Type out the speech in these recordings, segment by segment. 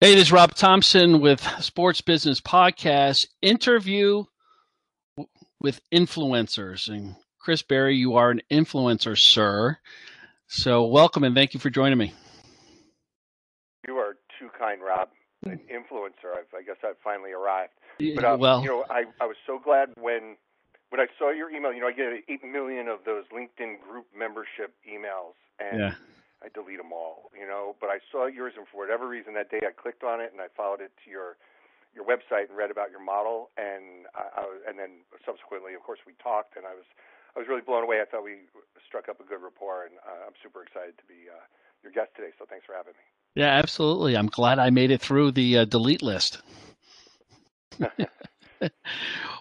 Hey, this is Rob Thompson with Sports Business Podcast interview with influencers. And Chris Barry, you are an influencer, sir. So welcome and thank you for joining me. You are too kind, Rob. An influencer. I've, i guess I've finally arrived. But um, well, you know, I, I was so glad when when I saw your email. You know, I get eight million of those LinkedIn group membership emails, and yeah. I delete them all, you know. But I saw yours, and for whatever reason, that day I clicked on it and I followed it to your your website and read about your model, and I, I and then subsequently, of course, we talked, and I was I was really blown away. I thought we struck up a good rapport, and uh, I'm super excited to be uh, your guest today. So thanks for having me. Yeah, absolutely. I'm glad I made it through the uh, delete list.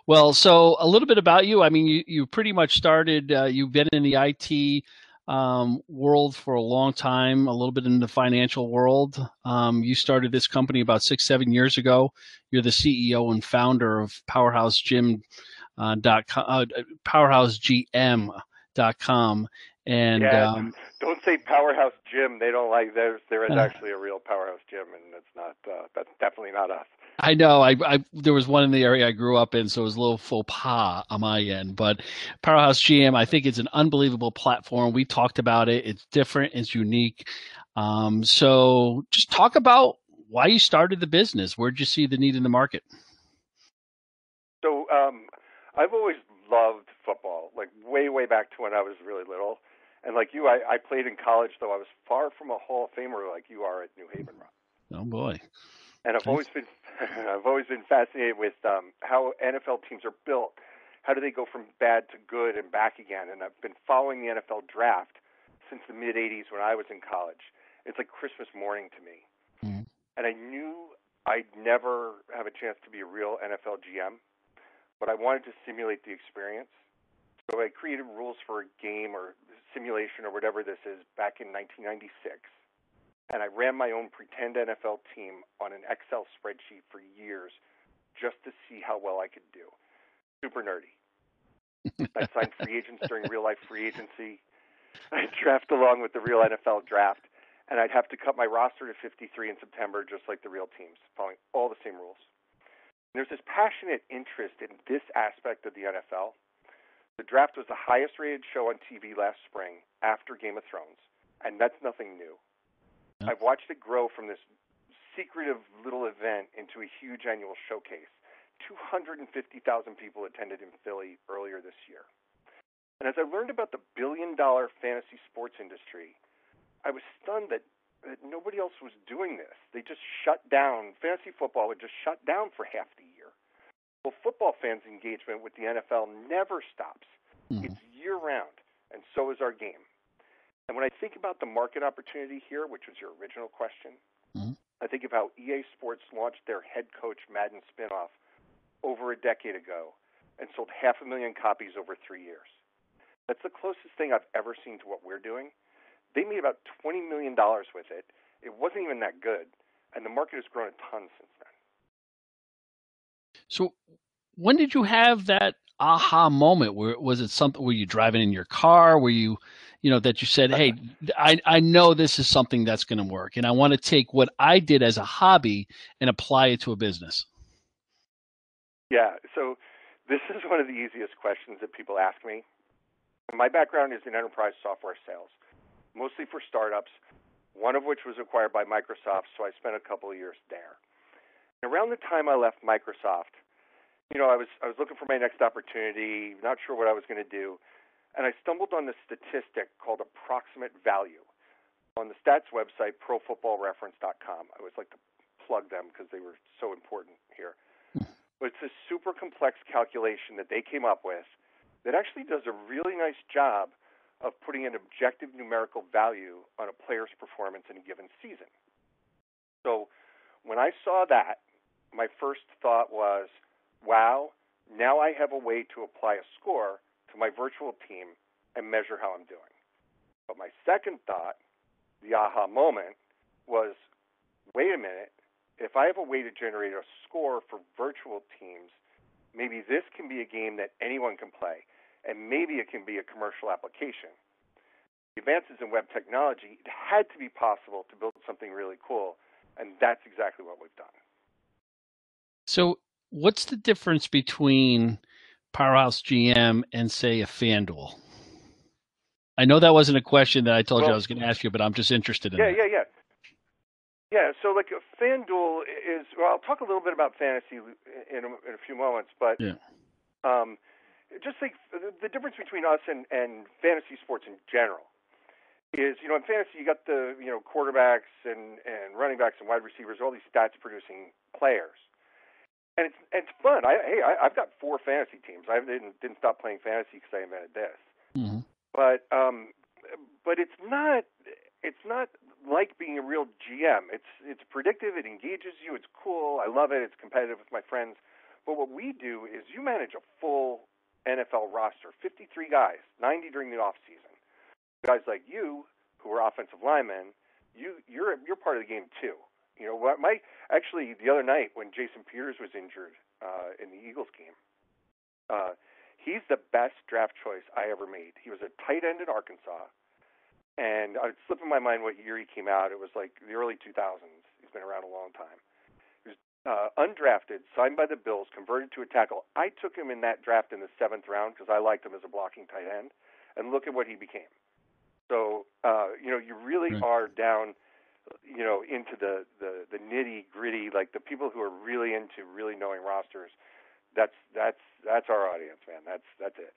well, so a little bit about you. I mean, you, you pretty much started, uh, you've been in the IT um, world for a long time, a little bit in the financial world. Um, you started this company about six, seven years ago. You're the CEO and founder of Powerhouse Gym. Uh, dot com, uh, powerhousegm.com and yeah, um, don't say powerhouse gym they don't like there's there is uh, actually a real powerhouse gym and it's not uh, that's definitely not us I know. I, I, there was one in the area I grew up in, so it was a little faux pas on my end. But Powerhouse GM, I think it's an unbelievable platform. We talked about it. It's different. It's unique. Um, so just talk about why you started the business. Where'd you see the need in the market? So um, I've always loved football, like way, way back to when I was really little. And like you, I, I played in college, though I was far from a Hall of Famer like you are at New Haven, Rob. Oh boy! And I've always been I've always been fascinated with um, how NFL teams are built. How do they go from bad to good and back again? And I've been following the NFL draft since the mid '80s when I was in college. It's like Christmas morning to me. Mm-hmm. And I knew I'd never have a chance to be a real NFL GM, but I wanted to simulate the experience. So I created rules for a game or simulation or whatever this is back in 1996 and I ran my own pretend NFL team on an Excel spreadsheet for years just to see how well I could do. Super nerdy. I signed free agents during real life free agency. I'd draft along with the real NFL draft, and I'd have to cut my roster to 53 in September, just like the real teams, following all the same rules. And there's this passionate interest in this aspect of the NFL. The draft was the highest rated show on TV last spring after Game of Thrones, and that's nothing new. Yeah. I've watched it grow from this secretive little event into a huge annual showcase. 250,000 people attended in Philly earlier this year. And as I learned about the billion dollar fantasy sports industry, I was stunned that, that nobody else was doing this. They just shut down. Fantasy football had just shut down for half the year. Well, football fans' engagement with the NFL never stops. Mm-hmm. It's year round, and so is our game. And when I think about the market opportunity here, which was your original question, mm-hmm. I think of how EA Sports launched their head coach Madden spinoff over a decade ago and sold half a million copies over three years. That's the closest thing I've ever seen to what we're doing. They made about $20 million with it. It wasn't even that good, and the market has grown a ton since then. So, when did you have that aha moment? Where was it something? Were you driving in your car? Were you you know, that you said, hey, I, I know this is something that's going to work, and I want to take what I did as a hobby and apply it to a business? Yeah, so this is one of the easiest questions that people ask me. My background is in enterprise software sales, mostly for startups, one of which was acquired by Microsoft, so I spent a couple of years there. And around the time I left Microsoft, you know, I was I was looking for my next opportunity, not sure what I was going to do and I stumbled on this statistic called approximate value on the stats website profootballreference.com. I always like to plug them because they were so important here. Hmm. But it's a super complex calculation that they came up with that actually does a really nice job of putting an objective numerical value on a player's performance in a given season. So when I saw that, my first thought was, wow, now I have a way to apply a score to my virtual team and measure how I'm doing. But my second thought, the aha moment, was wait a minute, if I have a way to generate a score for virtual teams, maybe this can be a game that anyone can play, and maybe it can be a commercial application. The advances in web technology, it had to be possible to build something really cool and that's exactly what we've done. So, what's the difference between Powerhouse GM and say a FanDuel? I know that wasn't a question that I told well, you I was going to ask you, but I'm just interested in. Yeah, that. yeah, yeah. Yeah, Yeah, so like FanDuel is. Well, I'll talk a little bit about fantasy in a, in a few moments, but yeah. um, just like the, the difference between us and, and fantasy sports in general is, you know, in fantasy you got the you know quarterbacks and and running backs and wide receivers, all these stats producing players, and it's it's fun. I hey, I, I've got four fantasy teams. I didn't didn't stop playing fantasy because I invented this, mm-hmm. but um, but it's not it's not like being a real GM. It's it's predictive. It engages you. It's cool. I love it. It's competitive with my friends. But what we do is you manage a full NFL roster, 53 guys, 90 during the off season. Guys like you who are offensive linemen, you you're you're part of the game too. You know what? My actually the other night when Jason Peters was injured uh, in the Eagles game, uh, he's the best draft choice I ever made. He was a tight end in Arkansas and it's slipping my mind what year he came out. It was like the early 2000s. He's been around a long time. He was uh, undrafted, signed by the Bills, converted to a tackle. I took him in that draft in the seventh round because I liked him as a blocking tight end, and look at what he became. So uh, you know, you really right. are down, you know, into the the, the nitty gritty, like the people who are really into really knowing rosters. That's that's that's our audience, man. That's that's it.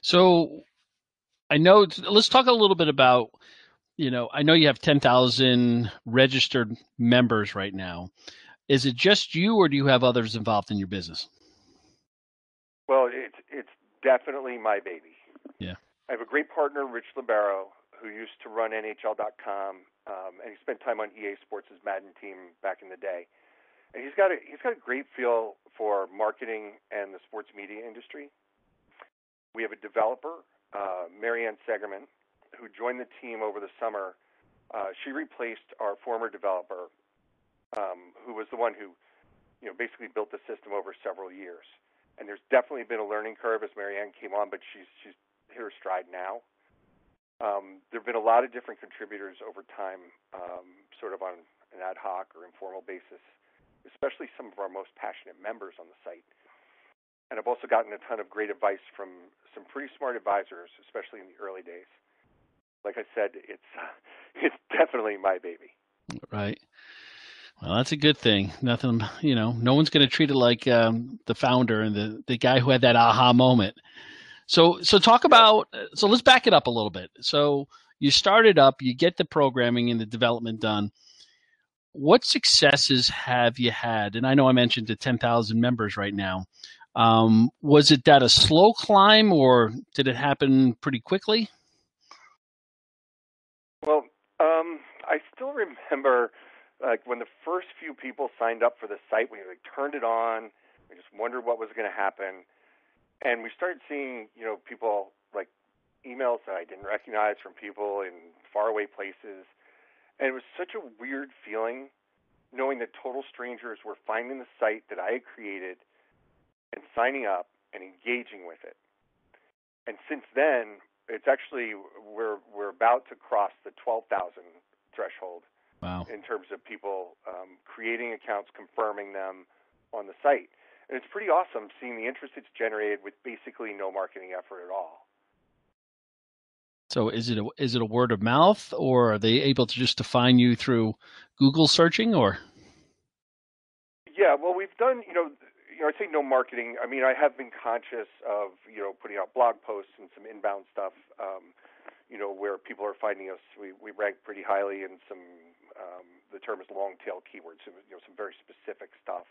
So I know. Let's talk a little bit about. You know, I know you have ten thousand registered members right now. Is it just you, or do you have others involved in your business? Well, it's it's definitely my baby. Yeah. I have a great partner, Rich Libero, who used to run NHL.com, um, and he spent time on EA Sports' Madden team back in the day. And he's got a he's got a great feel for marketing and the sports media industry. We have a developer uh, Marianne Segerman, who joined the team over the summer. Uh, she replaced our former developer, um, who was the one who, you know, basically built the system over several years. And there's definitely been a learning curve as Marianne came on, but she's she's hit her stride now. Um, there have been a lot of different contributors over time, um, sort of on an ad hoc or informal basis, especially some of our most passionate members on the site and I've also gotten a ton of great advice from some pretty smart advisors, especially in the early days. Like I said, it's it's definitely my baby. Right. Well, that's a good thing. Nothing, you know, no one's going to treat it like um, the founder and the the guy who had that aha moment. So, so talk about. So let's back it up a little bit. So you started up, you get the programming and the development done. What successes have you had? And I know I mentioned the ten thousand members right now. Um, was it that a slow climb, or did it happen pretty quickly? Well, um, I still remember like when the first few people signed up for the site, we like turned it on. We just wondered what was going to happen, and we started seeing you know people like emails that I didn't recognize from people in faraway places, and it was such a weird feeling knowing that total strangers were finding the site that I had created and signing up and engaging with it. And since then, it's actually we're we're about to cross the 12,000 threshold wow. in terms of people um, creating accounts, confirming them on the site. And it's pretty awesome seeing the interest it's generated with basically no marketing effort at all. So is it a, is it a word of mouth, or are they able to just define you through Google searching, or? Yeah, well, we've done you know you know, I say no marketing. I mean, I have been conscious of you know putting out blog posts and some inbound stuff. Um, you know, where people are finding us. We we rank pretty highly in some. Um, the term is long tail keywords. You know, some very specific stuff.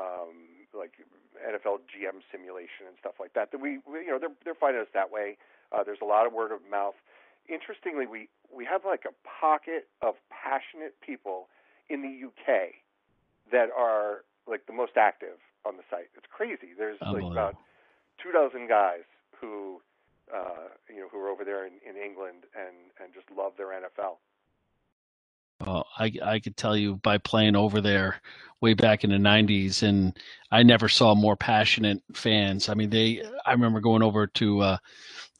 Um, like NFL GM simulation and stuff like that. That we, we you know they're they're finding us that way. Uh, there's a lot of word of mouth. Interestingly, we we have like a pocket of passionate people in the UK that are like the most active on the site. It's crazy. There's like about two dozen guys who uh, you know who are over there in, in England and and just love their NFL. I I could tell you by playing over there way back in the '90s, and I never saw more passionate fans. I mean, they. I remember going over to uh,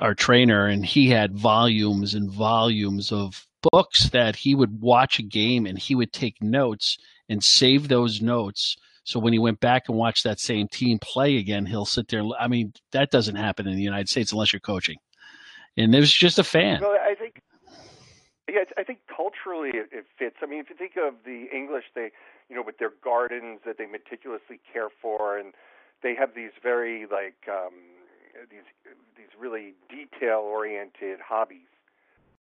our trainer, and he had volumes and volumes of books that he would watch a game and he would take notes and save those notes. So when he went back and watched that same team play again, he'll sit there. I mean, that doesn't happen in the United States unless you're coaching. And it was just a fan. Well, I think, yeah, I think culturally it, it fits. I mean, if you think of the English, they, you know, with their gardens that they meticulously care for, and they have these very like um, these these really detail oriented hobbies.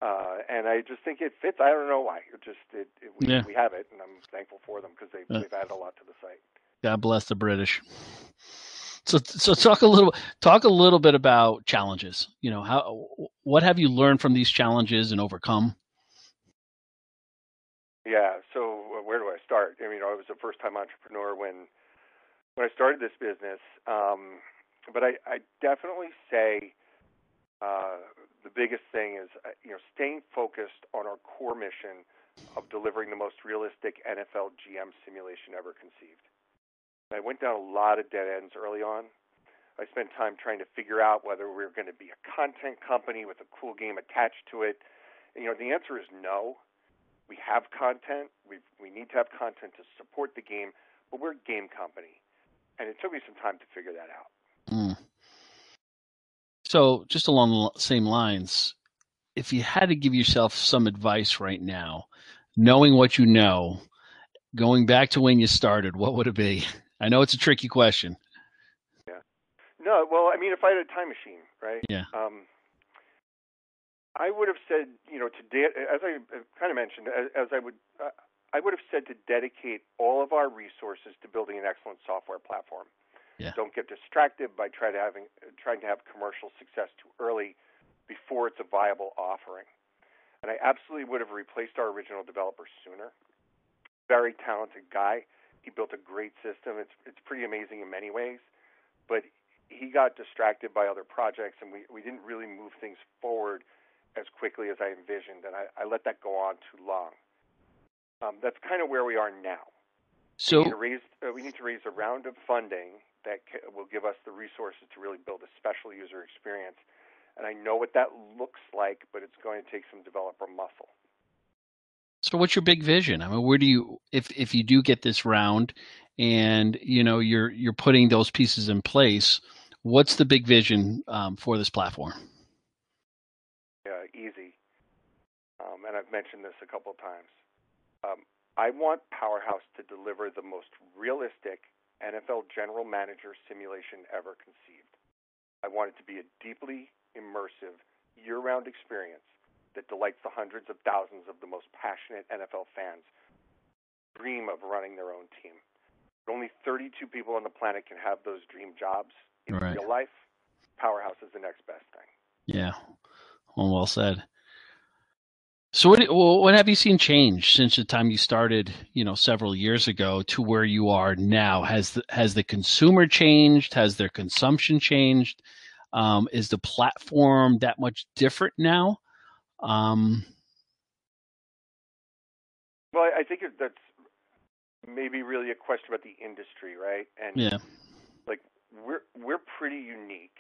Uh, and I just think it fits. I don't know why. It just it, it we, yeah. we have it, and I'm thankful for them because they've, uh, they've added a lot to the site. God bless the British. So, so talk a little talk a little bit about challenges. You know, how what have you learned from these challenges and overcome? Yeah. So uh, where do I start? I mean, I was a first time entrepreneur when when I started this business. Um, but I, I definitely say uh, the biggest thing is uh, you know staying focused on our core mission of delivering the most realistic NFL GM simulation ever conceived. I went down a lot of dead ends early on. I spent time trying to figure out whether we were going to be a content company with a cool game attached to it. And, you know, the answer is no. We have content. We we need to have content to support the game, but we're a game company, and it took me some time to figure that out. Mm. So, just along the same lines, if you had to give yourself some advice right now, knowing what you know, going back to when you started, what would it be? I know it's a tricky question. Yeah. No, well, I mean, if I had a time machine, right? Yeah. Um, I would have said, you know, to de- as I kind of mentioned, as, as I would, uh, I would have said to dedicate all of our resources to building an excellent software platform. Yeah. Don't get distracted by trying to having trying to have commercial success too early before it's a viable offering. And I absolutely would have replaced our original developer sooner. Very talented guy. He built a great system. It's it's pretty amazing in many ways, but he got distracted by other projects, and we we didn't really move things forward as quickly as I envisioned, and I, I let that go on too long. Um, that's kind of where we are now. So we need, to raise, uh, we need to raise a round of funding that will give us the resources to really build a special user experience. And I know what that looks like, but it's going to take some developer muscle. So what's your big vision? I mean, where do you if if you do get this round and you know you're you're putting those pieces in place, what's the big vision um, for this platform? Yeah, easy. Um, and I've mentioned this a couple of times. Um, I want Powerhouse to deliver the most realistic NFL general manager simulation ever conceived. I want it to be a deeply immersive, year round experience that delights the hundreds of thousands of the most passionate NFL fans dream of running their own team. But only 32 people on the planet can have those dream jobs in right. real life. Powerhouse is the next best thing. Yeah. Well, well said. So what what have you seen change since the time you started, you know, several years ago to where you are now? Has the has the consumer changed? Has their consumption changed? Um, is the platform that much different now? Um, well, I think that's maybe really a question about the industry, right? And yeah, like we're we're pretty unique.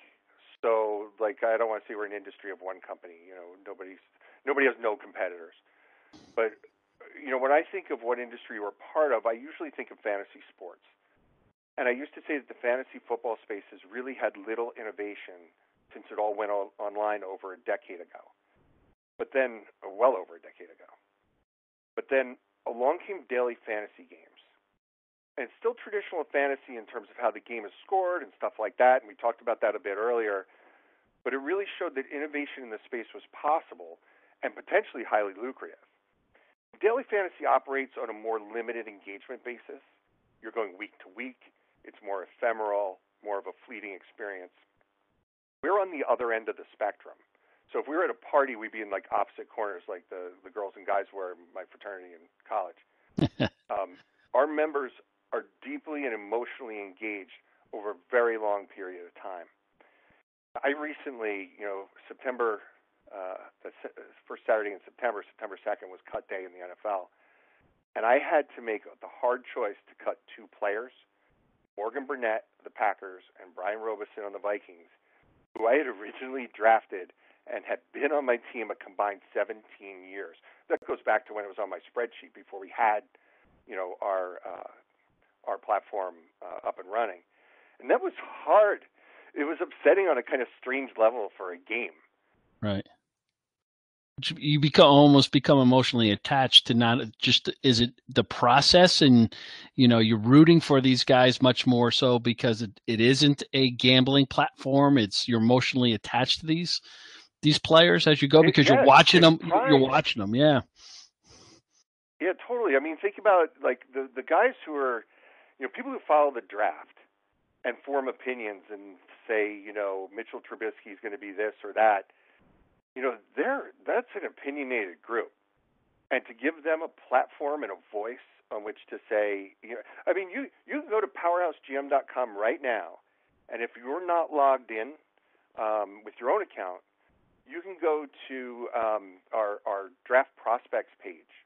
So, like, I don't want to say we're an industry of one company. You know, nobody's nobody has no competitors. But you know, when I think of what industry we're part of, I usually think of fantasy sports. And I used to say that the fantasy football space has really had little innovation since it all went all online over a decade ago. But then, well over a decade ago. But then along came daily fantasy games. And it's still traditional fantasy in terms of how the game is scored and stuff like that. And we talked about that a bit earlier. But it really showed that innovation in the space was possible and potentially highly lucrative. Daily fantasy operates on a more limited engagement basis. You're going week to week. It's more ephemeral, more of a fleeting experience. We're on the other end of the spectrum. So if we were at a party, we'd be in like opposite corners, like the, the girls and guys were in my fraternity in college. um, our members are deeply and emotionally engaged over a very long period of time. I recently, you know, September the first Saturday in September, September 2nd, was cut day in the NFL. And I had to make the hard choice to cut two players, Morgan Burnett, the Packers, and Brian Robison on the Vikings, who I had originally drafted and had been on my team a combined 17 years. That goes back to when it was on my spreadsheet before we had, you know, our uh, our platform uh, up and running, and that was hard. It was upsetting on a kind of strange level for a game. Right. You become almost become emotionally attached to not just is it the process and you know you're rooting for these guys much more so because it, it isn't a gambling platform. It's you're emotionally attached to these these players as you go because yes, you're watching them you're watching them yeah. Yeah totally. I mean think about like the the guys who are you know people who follow the draft and form opinions and say you know mitchell trubisky is going to be this or that you know they're that's an opinionated group. And to give them a platform and a voice on which to say you know i mean you you can go to powerhousegm.com right now and if you're not logged in um, with your own account you can go to um, our, our draft prospects page,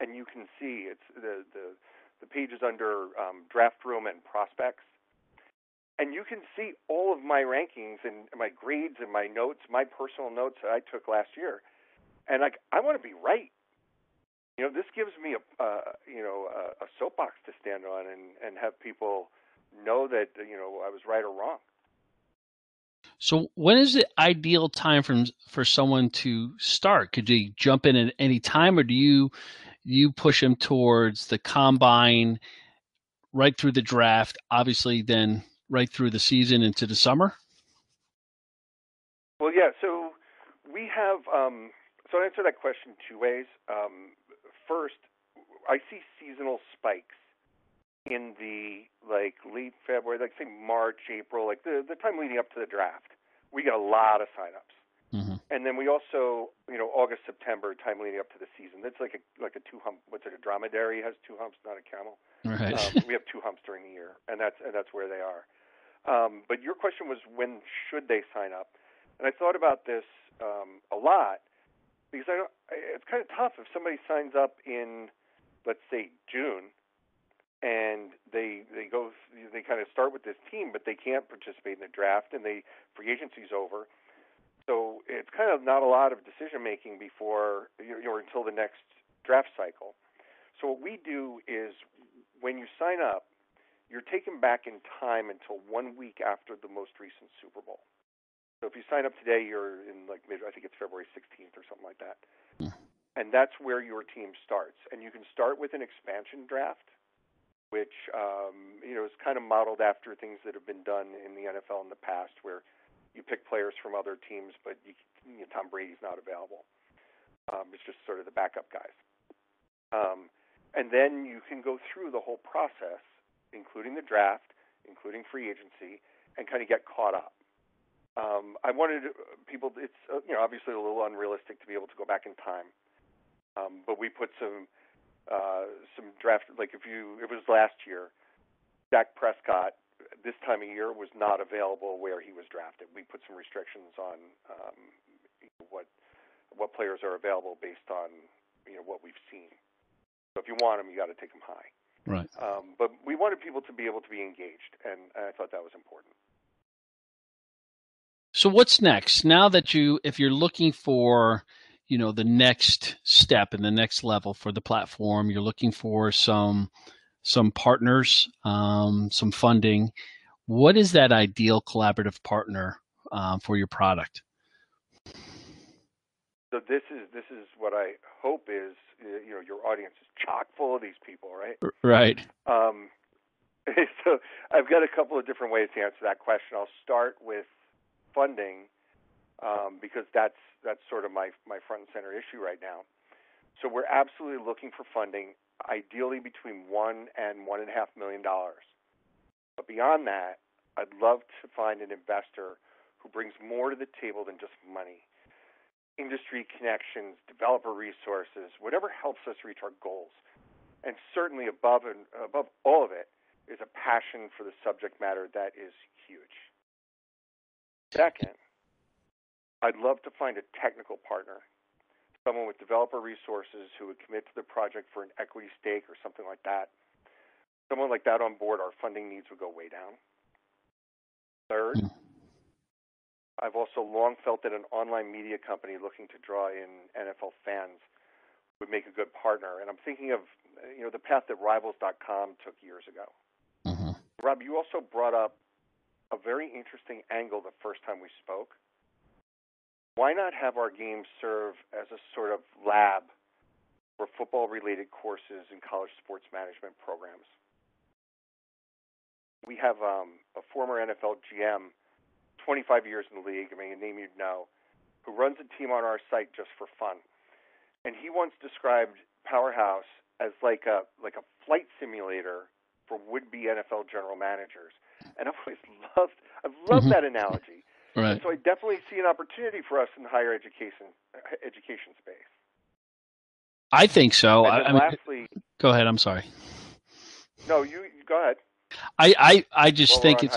and you can see it's the the, the page is under um, draft room and prospects, and you can see all of my rankings and my grades and my notes, my personal notes that I took last year, and like I want to be right. You know, this gives me a uh, you know a, a soapbox to stand on and and have people know that you know I was right or wrong. So when is the ideal time for for someone to start? Could they jump in at any time, or do you you push them towards the combine right through the draft? Obviously, then right through the season into the summer. Well, yeah. So we have. Um, so I answer that question two ways. Um, first, I see seasonal spikes in the like late February, like say March, April, like the the time leading up to the draft, we get a lot of signups. Mm-hmm. And then we also, you know, August, September, time leading up to the season. That's like a like a two hump. What's it? A dromedary has two humps, not a camel. Right. Um, we have two humps during the year, and that's and that's where they are. Um, but your question was when should they sign up? And I thought about this um, a lot because I don't, it's kind of tough if somebody signs up in, let's say June, and they they go they kind of start with this team, but they can't participate in the draft, and they free agency's over. So it's kind of not a lot of decision making before know until the next draft cycle. So what we do is when you sign up, you're taken back in time until one week after the most recent Super Bowl. So if you sign up today, you're in like mid, I think it's February 16th or something like that. Hmm. And that's where your team starts. And you can start with an expansion draft which um, you know is kind of modeled after things that have been done in the NFL in the past, where you pick players from other teams, but you, you know, Tom Brady's not available. Um, it's just sort of the backup guys. Um, and then you can go through the whole process, including the draft, including free agency, and kind of get caught up. Um, I wanted people. It's uh, you know obviously a little unrealistic to be able to go back in time, um, but we put some uh, some draft like if you it was last year, Dak Prescott this time of year was not available where he was drafted. We put some restrictions on um, what what players are available based on you know what we've seen. So if you want them, you got to take them high. Right. Um, but we wanted people to be able to be engaged, and, and I thought that was important. So what's next? Now that you, if you're looking for you know the next step and the next level for the platform you're looking for some some partners um, some funding what is that ideal collaborative partner um, for your product so this is this is what i hope is you know your audience is chock full of these people right right um, so i've got a couple of different ways to answer that question i'll start with funding um, because that's that's sort of my my front and center issue right now. So we're absolutely looking for funding, ideally between one and one and a half million dollars. But beyond that, I'd love to find an investor who brings more to the table than just money. Industry connections, developer resources, whatever helps us reach our goals. And certainly above and above all of it is a passion for the subject matter that is huge. Second, I'd love to find a technical partner, someone with developer resources who would commit to the project for an equity stake or something like that. Someone like that on board, our funding needs would go way down. Third, mm. I've also long felt that an online media company looking to draw in NFL fans would make a good partner. And I'm thinking of you know the path that Rivals.com took years ago. Mm-hmm. Rob, you also brought up a very interesting angle the first time we spoke. Why not have our games serve as a sort of lab for football related courses and college sports management programs? We have um, a former NFL GM 25 years in the league, I mean, a name you'd know, who runs a team on our site just for fun. And he once described Powerhouse as like a like a flight simulator for would-be NFL general managers. And I've always loved I've loved mm-hmm. that analogy. Right. And so I definitely see an opportunity for us in the higher education education space. I think so. I, I mean, go ahead. I'm sorry. No, you, you go ahead. I I, I just think it's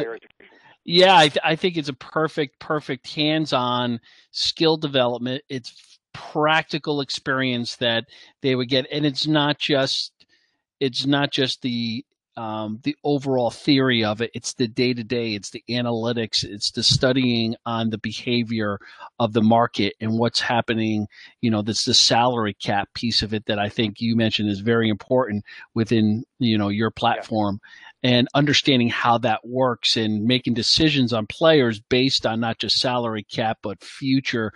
yeah, I, th- I think it's a perfect, perfect hands-on skill development. It's practical experience that they would get, and it's not just it's not just the um, the overall theory of it. It's the day to day. It's the analytics. It's the studying on the behavior of the market and what's happening. You know, that's the salary cap piece of it that I think you mentioned is very important within you know your platform. And understanding how that works and making decisions on players based on not just salary cap but future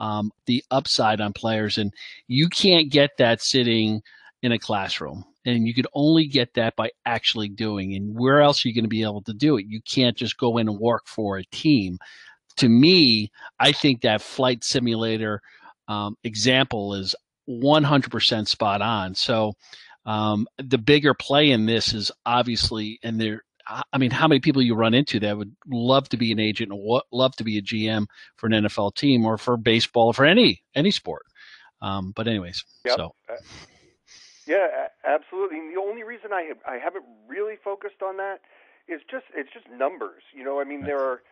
um, the upside on players. And you can't get that sitting in a classroom and you could only get that by actually doing. And where else are you going to be able to do it? You can't just go in and work for a team. To me i think that flight simulator um, example is 100% spot on. So um, the bigger play in this is obviously, and there. I mean, how many people you run into that would love to be an agent love to be a GM for an NFL team or for baseball or for any any sport. Um, but anyways, yep. so. Uh, yeah, absolutely. And the only reason I have, I haven't really focused on that is just it's just numbers. You know, I mean, there are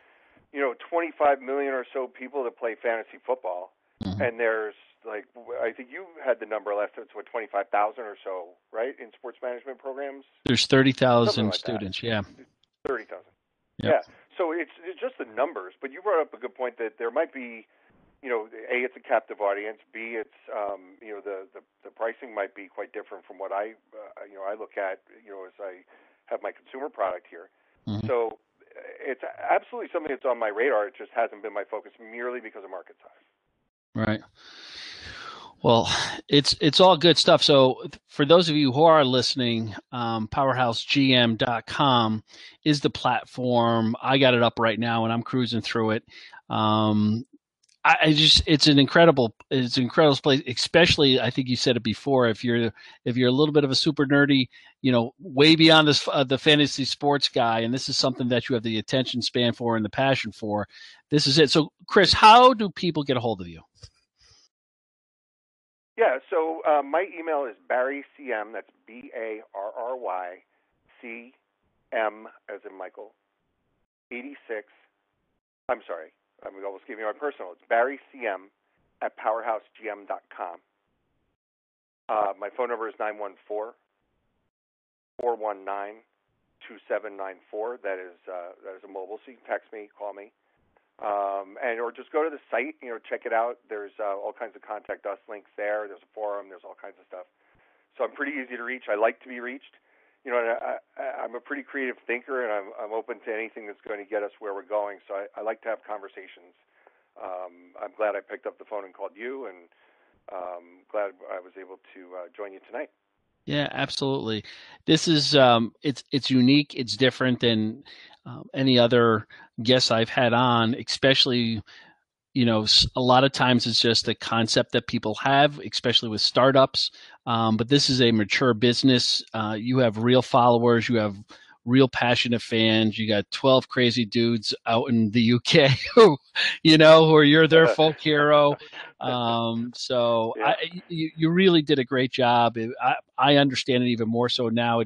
you know 25 million or so people that play fantasy football, mm-hmm. and there's like I think you had the number last time. It's what twenty five thousand or so, right? In sports management programs. There's thirty thousand like students. That. Yeah. Thirty thousand. Yep. Yeah. So it's it's just the numbers, but you brought up a good point that there might be, you know, a it's a captive audience. B it's um, you know the, the the pricing might be quite different from what I uh, you know I look at you know as I have my consumer product here. Mm-hmm. So it's absolutely something that's on my radar. It just hasn't been my focus merely because of market size. Right. Well, it's it's all good stuff. So for those of you who are listening, um, PowerhouseGM.com is the platform. I got it up right now and I'm cruising through it. Um, I, I, just it's an incredible it's an incredible place. Especially, I think you said it before. If you're if you're a little bit of a super nerdy, you know, way beyond this uh, the fantasy sports guy, and this is something that you have the attention span for and the passion for. This is it. So, Chris, how do people get a hold of you? Yeah, so uh, my email is Barry CM, that's B A R R Y C M as in Michael, 86. I'm sorry, I'm almost giving you my personal. It's Barry CM at powerhousegm.com. Uh, my phone number is 914 419 2794. That is uh, that is a mobile, so you can text me, call me um, and or just go to the site, you know, check it out. There's uh, all kinds of contact us links there. There's a forum. There's all kinds of stuff. So I'm pretty easy to reach. I like to be reached. You know, I, I, I'm a pretty creative thinker, and I'm, I'm open to anything that's going to get us where we're going. So I, I like to have conversations. Um, I'm glad I picked up the phone and called you, and um, glad I was able to uh, join you tonight. Yeah, absolutely. This is um, it's it's unique. It's different than um, any other guests I've had on, especially you know a lot of times it's just a concept that people have especially with startups um, but this is a mature business uh, you have real followers you have real passionate fans you got 12 crazy dudes out in the uk who you know who are you're their folk hero um, so yeah. I, you, you really did a great job I, I understand it even more so now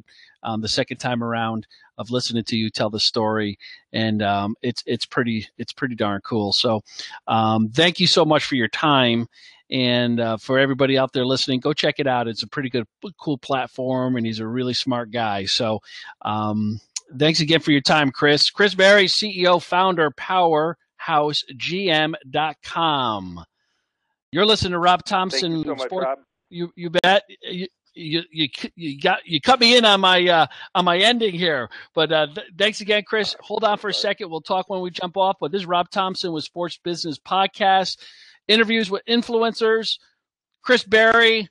um, the second time around of listening to you tell the story, and um, it's it's pretty it's pretty darn cool. So, um, thank you so much for your time, and uh, for everybody out there listening, go check it out. It's a pretty good, cool platform, and he's a really smart guy. So, um, thanks again for your time, Chris. Chris Barry, CEO, founder, Power lighthousegm.com. You're listening to Rob Thompson. Thank you so much, Sport- Rob. You you bet. You, you you you got you cut me in on my uh, on my ending here, but uh, th- thanks again, Chris. Hold on for a second. We'll talk when we jump off. But this is Rob Thompson with Sports Business Podcast, interviews with influencers. Chris Barry,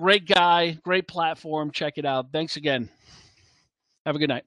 great guy, great platform. Check it out. Thanks again. Have a good night.